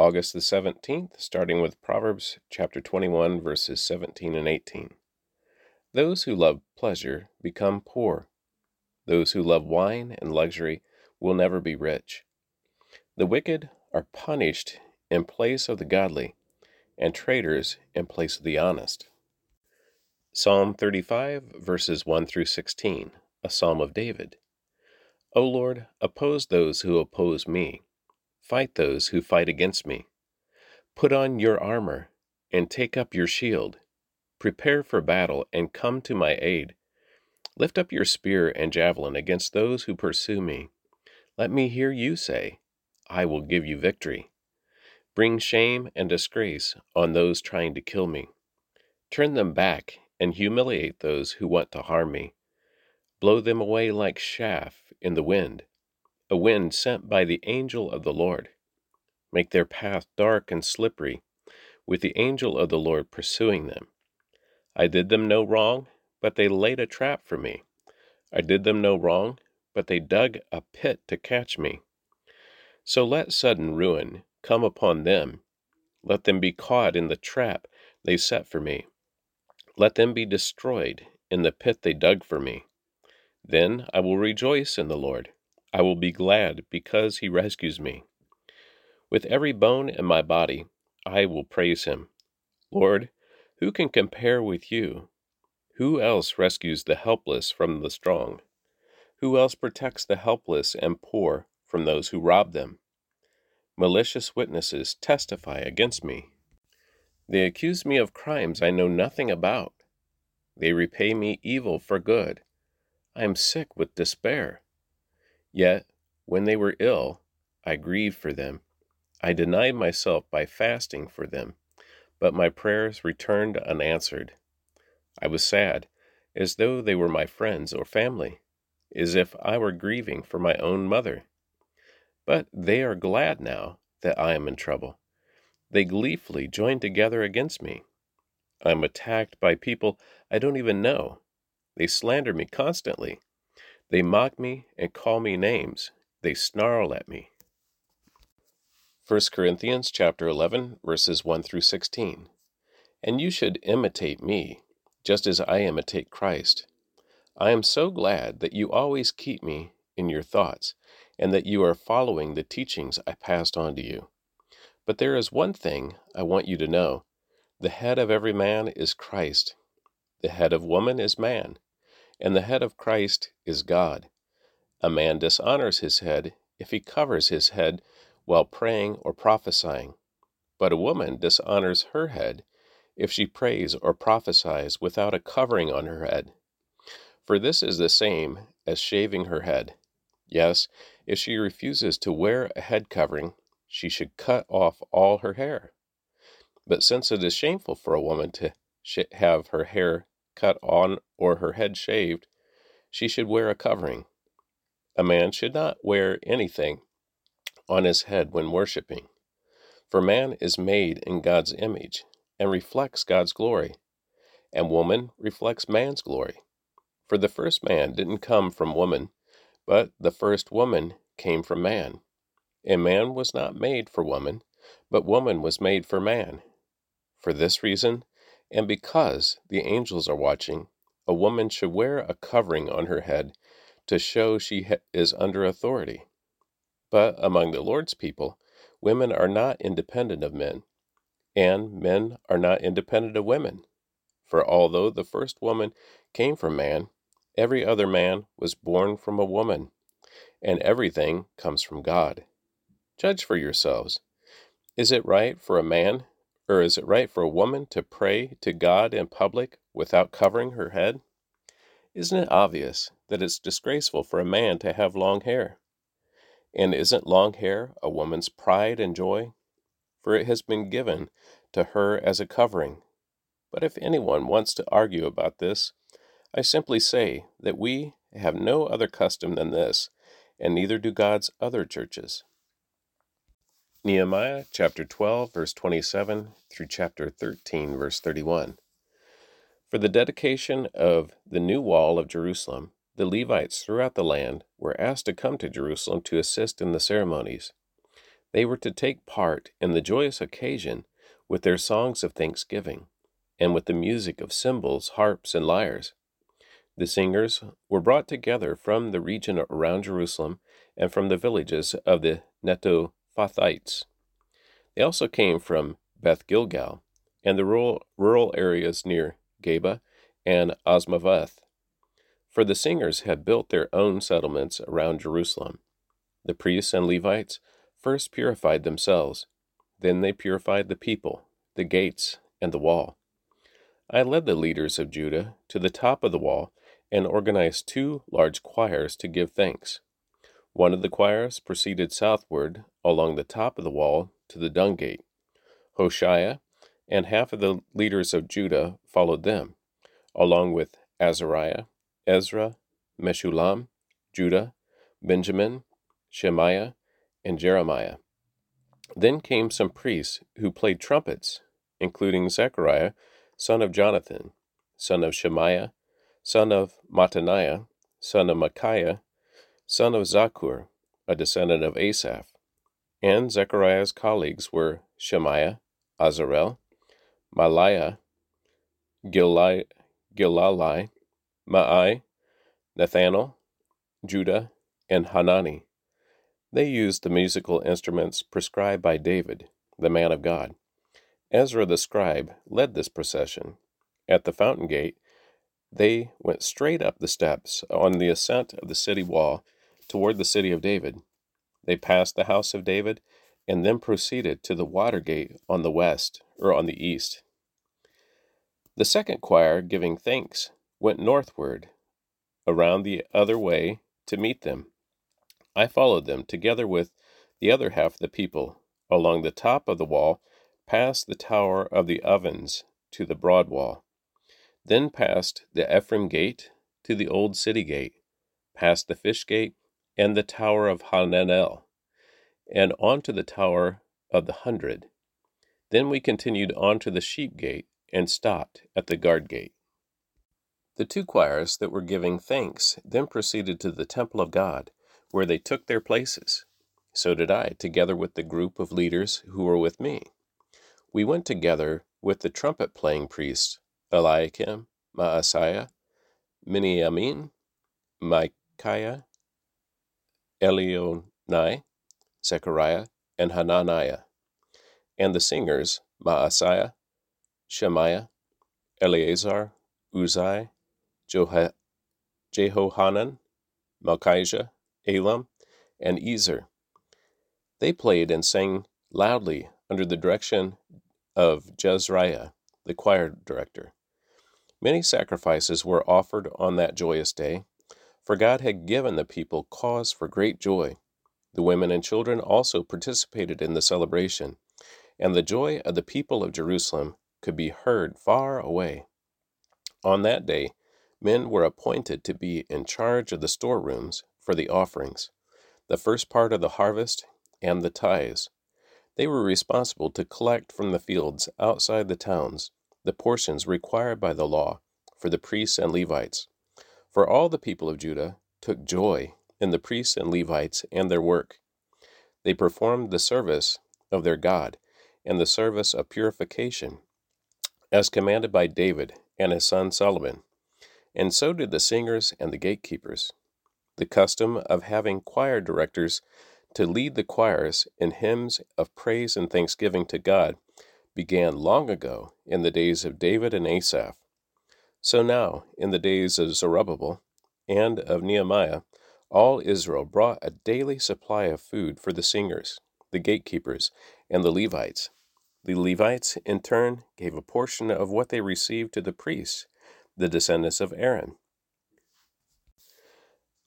August the 17th, starting with Proverbs chapter 21, verses 17 and 18. Those who love pleasure become poor. Those who love wine and luxury will never be rich. The wicked are punished in place of the godly, and traitors in place of the honest. Psalm 35, verses 1 through 16, a psalm of David. O Lord, oppose those who oppose me, fight those who fight against me. Put on your armor, and take up your shield. Prepare for battle, and come to my aid. Lift up your spear and javelin against those who pursue me. Let me hear you say, I will give you victory. Bring shame and disgrace on those trying to kill me. Turn them back and humiliate those who want to harm me. Blow them away like chaff in the wind, a wind sent by the angel of the Lord. Make their path dark and slippery, with the angel of the Lord pursuing them. I did them no wrong, but they laid a trap for me. I did them no wrong, but they dug a pit to catch me. So let sudden ruin come upon them. Let them be caught in the trap they set for me. Let them be destroyed in the pit they dug for me. Then I will rejoice in the Lord. I will be glad because he rescues me. With every bone in my body, I will praise him. Lord, who can compare with you? Who else rescues the helpless from the strong? Who else protects the helpless and poor from those who rob them? Malicious witnesses testify against me. They accuse me of crimes I know nothing about. They repay me evil for good. I am sick with despair. Yet, when they were ill, I grieved for them. I denied myself by fasting for them, but my prayers returned unanswered. I was sad, as though they were my friends or family, as if I were grieving for my own mother. But they are glad now that I am in trouble. They gleefully join together against me. I am attacked by people I don't even know. They slander me constantly. They mock me and call me names. They snarl at me. 1 Corinthians chapter 11 verses 1 through 16. And you should imitate me, just as I imitate Christ. I am so glad that you always keep me in your thoughts, and that you are following the teachings I passed on to you. But there is one thing I want you to know the head of every man is Christ, the head of woman is man, and the head of Christ is God. A man dishonors his head if he covers his head while praying or prophesying, but a woman dishonors her head if she prays or prophesies without a covering on her head. For this is the same as shaving her head. Yes, if she refuses to wear a head covering, she should cut off all her hair. But since it is shameful for a woman to have her hair cut on or her head shaved, she should wear a covering. A man should not wear anything on his head when worshiping, for man is made in God's image and reflects God's glory, and woman reflects man's glory. For the first man didn't come from woman, but the first woman came from man. And man was not made for woman, but woman was made for man. For this reason, and because the angels are watching, a woman should wear a covering on her head to show she is under authority. But among the Lord's people, women are not independent of men, and men are not independent of women. For although the first woman came from man, every other man was born from a woman, and everything comes from God. Judge for yourselves. Is it right for a man, or is it right for a woman to pray to God in public without covering her head? Isn't it obvious that it's disgraceful for a man to have long hair? And isn't long hair a woman's pride and joy? For it has been given to her as a covering. But if anyone wants to argue about this, I simply say that we have no other custom than this, and neither do God's other churches. Nehemiah chapter 12, verse 27 through chapter 13, verse 31. For the dedication of the new wall of Jerusalem, the Levites throughout the land were asked to come to Jerusalem to assist in the ceremonies. They were to take part in the joyous occasion with their songs of thanksgiving, and with the music of cymbals, harps, and lyres. The singers were brought together from the region around Jerusalem and from the villages of the Netophathites. They also came from Beth Gilgal and the rural, rural areas near Geba and Azmaveth. For the singers had built their own settlements around Jerusalem. The priests and Levites first purified themselves, then they purified the people, the gates, and the wall. I led the leaders of Judah to the top of the wall and organized two large choirs to give thanks. One of the choirs proceeded southward along the top of the wall to the dung gate. Hoshea and half of the leaders of Judah followed them, along with Azariah, Ezra, Meshullam, Judah, Benjamin, Shemaiah, and Jeremiah. Then came some priests who played trumpets, including Zechariah, son of Jonathan, son of Shemaiah, son of Mattaniah, son of Micaiah, son of Zaccur, a descendant of Asaph. And Zechariah's colleagues were Shemaiah, Azarel, Malaiah, Gilai, Gilalai, Maai, Nathanael, Judah, and Hanani. They used the musical instruments prescribed by David, the man of God. Ezra the scribe led this procession. At the fountain gate, they went straight up the steps on the ascent of the city wall toward the city of David. They passed the house of David and then proceeded to the water gate on the west or on the east. The second choir, giving thanks, went northward around the other way to meet them. I followed them, together with the other half of the people, along the top of the wall, past the tower of the ovens to the broad wall, then past the Ephraim gate to the old city gate, past the fish gate and the tower of Hananel, and on to the tower of the hundred. Then we continued on to the sheep gate and stopped at the guard gate. The two choirs that were giving thanks then proceeded to the temple of God where they took their places. So did I, together with the group of leaders who were with me. We went together with the trumpet playing priests Eliakim, Maaseiah, Miniamin, Micaiah, Elioenai, Zechariah, and Hananiah, and the singers Maaseiah, Shemaiah, Eleazar, Uzzi, Jehohanan, Malkijah, Elam, and Ezer. They played and sang loudly under the direction of Jezrahiah, the choir director. Many sacrifices were offered on that joyous day, for God had given the people cause for great joy. The women and children also participated in the celebration, and the joy of the people of Jerusalem could be heard far away. On that day, men were appointed to be in charge of the storerooms for the offerings, the first part of the harvest, and the tithes. They were responsible to collect from the fields outside the towns the portions required by the law for the priests and Levites. For all the people of Judah took joy in the priests and Levites and their work. They performed the service of their God and the service of purification, as commanded by David and his son Solomon. And so did the singers and the gatekeepers. The custom of having choir directors to lead the choirs in hymns of praise and thanksgiving to God began long ago in the days of David and Asaph. So now, in the days of Zerubbabel and of Nehemiah, all Israel brought a daily supply of food for the singers, the gatekeepers, and the Levites. The Levites, in turn, gave a portion of what they received to the priests, the descendants of Aaron.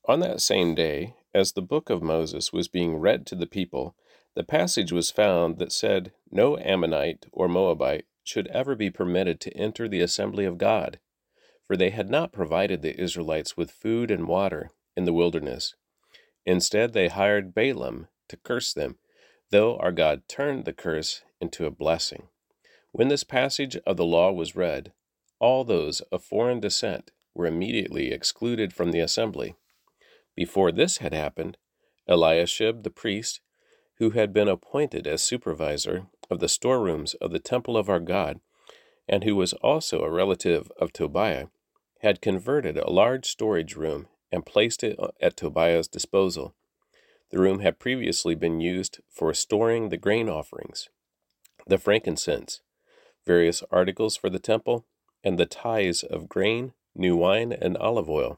On that same day, as the book of Moses was being read to the people, the passage was found that said no Ammonite or Moabite should ever be permitted to enter the assembly of God, for they had not provided the Israelites with food and water in the wilderness. Instead, they hired Balaam to curse them, though our God turned the curse into a blessing. When this passage of the law was read, all those of foreign descent were immediately excluded from the assembly. Before this had happened, Eliashib the priest who had been appointed as supervisor of the storerooms of the temple of our God, and who was also a relative of Tobiah, had converted a large storage room and placed it uh, at Tobiah's disposal. The room had previously been used for storing the grain offerings, the frankincense, various articles for the temple, and the tithes of grain, new wine, and olive oil,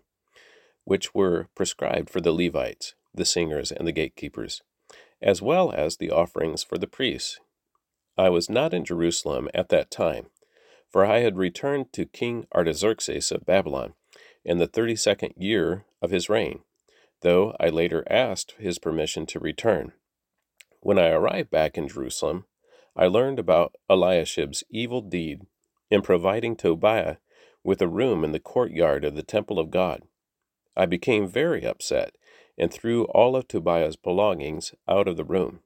which were prescribed for the Levites, the singers, and the gatekeepers, as well as the offerings for the priests. I was not in Jerusalem at that time, for I had returned to King Artaxerxes of Babylon in the thirty second year of his reign, though I later asked his permission to return. When I arrived back in Jerusalem, I learned about Eliashib's evil deed in providing Tobiah with a room in the courtyard of the temple of God. I became very upset and threw all of Tobiah's belongings out of the room.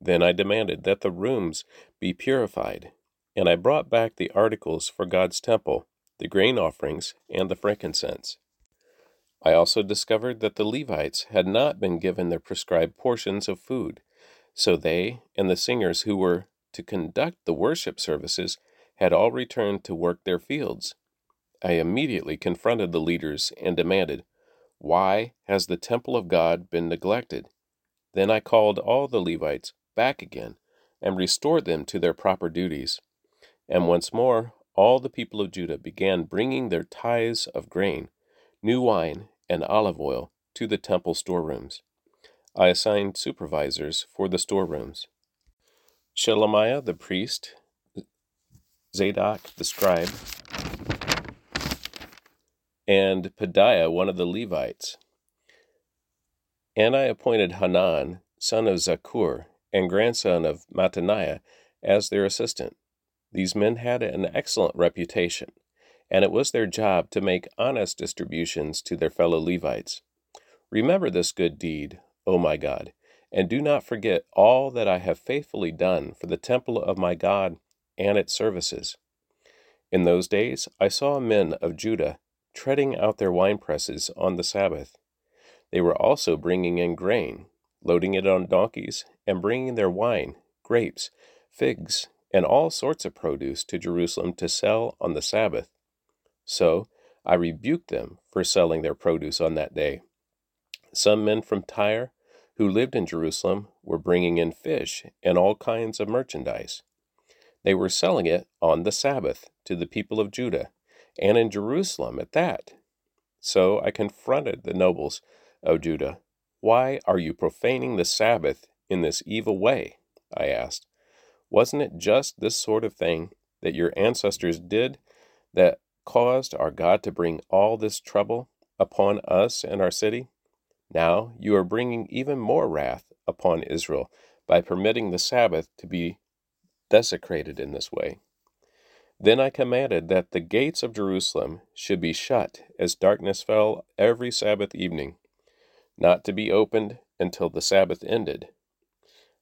Then I demanded that the rooms be purified, and I brought back the articles for God's temple, the grain offerings, and the frankincense. I also discovered that the Levites had not been given their prescribed portions of food, so they and the singers who were to conduct the worship services had all returned to work their fields. I immediately confronted the leaders and demanded, Why has the temple of God been neglected? Then I called all the Levites back again and restored them to their proper duties. And once more, all the people of Judah began bringing their tithes of grain, new wine, and olive oil to the temple storerooms. I assigned supervisors for the storerooms. Shelemiah the priest, Zadok the scribe, and Pedaiah one of the Levites. And I appointed Hanan, son of Zaccur, and grandson of Mattaniah, as their assistant. These men had an excellent reputation, and it was their job to make honest distributions to their fellow Levites. Remember this good deed, O my God, and do not forget all that I have faithfully done for the temple of my God and its services. In those days I saw men of Judah treading out their winepresses on the Sabbath. They were also bringing in grain, loading it on donkeys, and bringing their wine, grapes, figs, and all sorts of produce to Jerusalem to sell on the Sabbath. So I rebuked them for selling their produce on that day. Some men from Tyre who lived in Jerusalem were bringing in fish and all kinds of merchandise. They were selling it on the Sabbath to the people of Judah, and in Jerusalem at that. So I confronted the nobles of Judah. Why are you profaning the Sabbath in this evil way? I asked. Wasn't it just this sort of thing that your ancestors did that caused our God to bring all this trouble upon us and our city? Now you are bringing even more wrath upon Israel by permitting the Sabbath to be desecrated in this way. Then I commanded that the gates of Jerusalem should be shut as darkness fell every Sabbath evening, not to be opened until the Sabbath ended.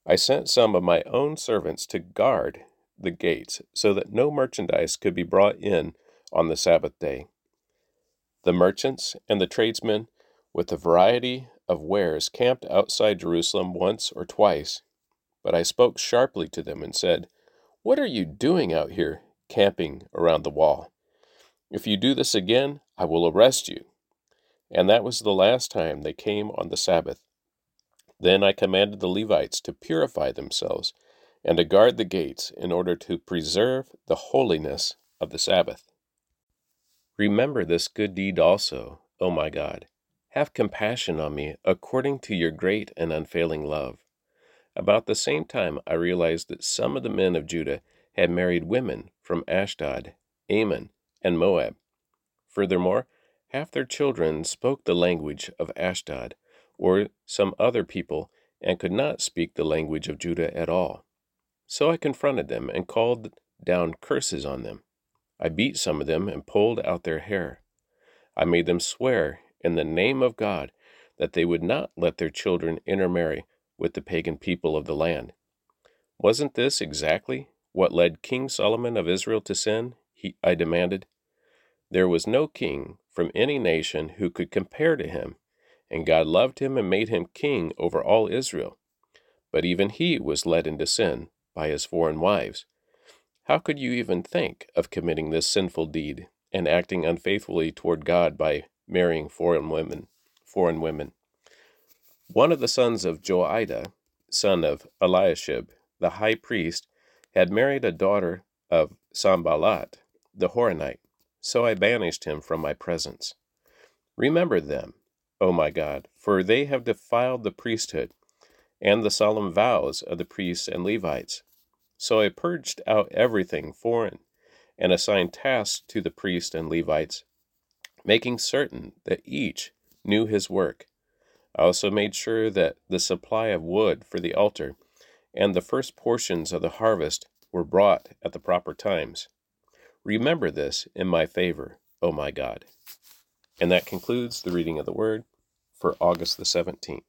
I sent some of my own servants to guard the gates so that no merchandise could be brought in on the Sabbath day. The merchants and the tradesmen with a variety of wares camped outside Jerusalem once or twice, but I spoke sharply to them and said, What are you doing out here, camping around the wall? If you do this again, I will arrest you. And that was the last time they came on the Sabbath. Then I commanded the Levites to purify themselves and to guard the gates in order to preserve the holiness of the Sabbath. Remember this good deed also, O my God. Have compassion on me according to your great and unfailing love. About the same time, I realized that some of the men of Judah had married women from Ashdod, Ammon, and Moab. Furthermore, half their children spoke the language of Ashdod or some other people and could not speak the language of Judah at all. So I confronted them and called down curses on them. I beat some of them and pulled out their hair. I made them swear in the name of God that they would not let their children intermarry with the pagan people of the land. Wasn't this exactly what led King Solomon of Israel to sin? He, I demanded. There was no king from any nation who could compare to him and God loved him and made him king over all Israel. but even he was led into sin by his foreign wives. How could you even think of committing this sinful deed and acting unfaithfully toward God by marrying foreign women? Foreign women. One of the sons of Joiada, son of Eliashib, the high priest, had married a daughter of Sanballat, the Horonite, so I banished him from my presence. Remember them, O my God, for they have defiled the priesthood and the solemn vows of the priests and Levites. So I purged out everything foreign and assigned tasks to the priests and Levites, making certain that each knew his work. I also made sure that the supply of wood for the altar and the first portions of the harvest were brought at the proper times. Remember this in my favor, O my God. And that concludes the reading of the Word for August the 17th.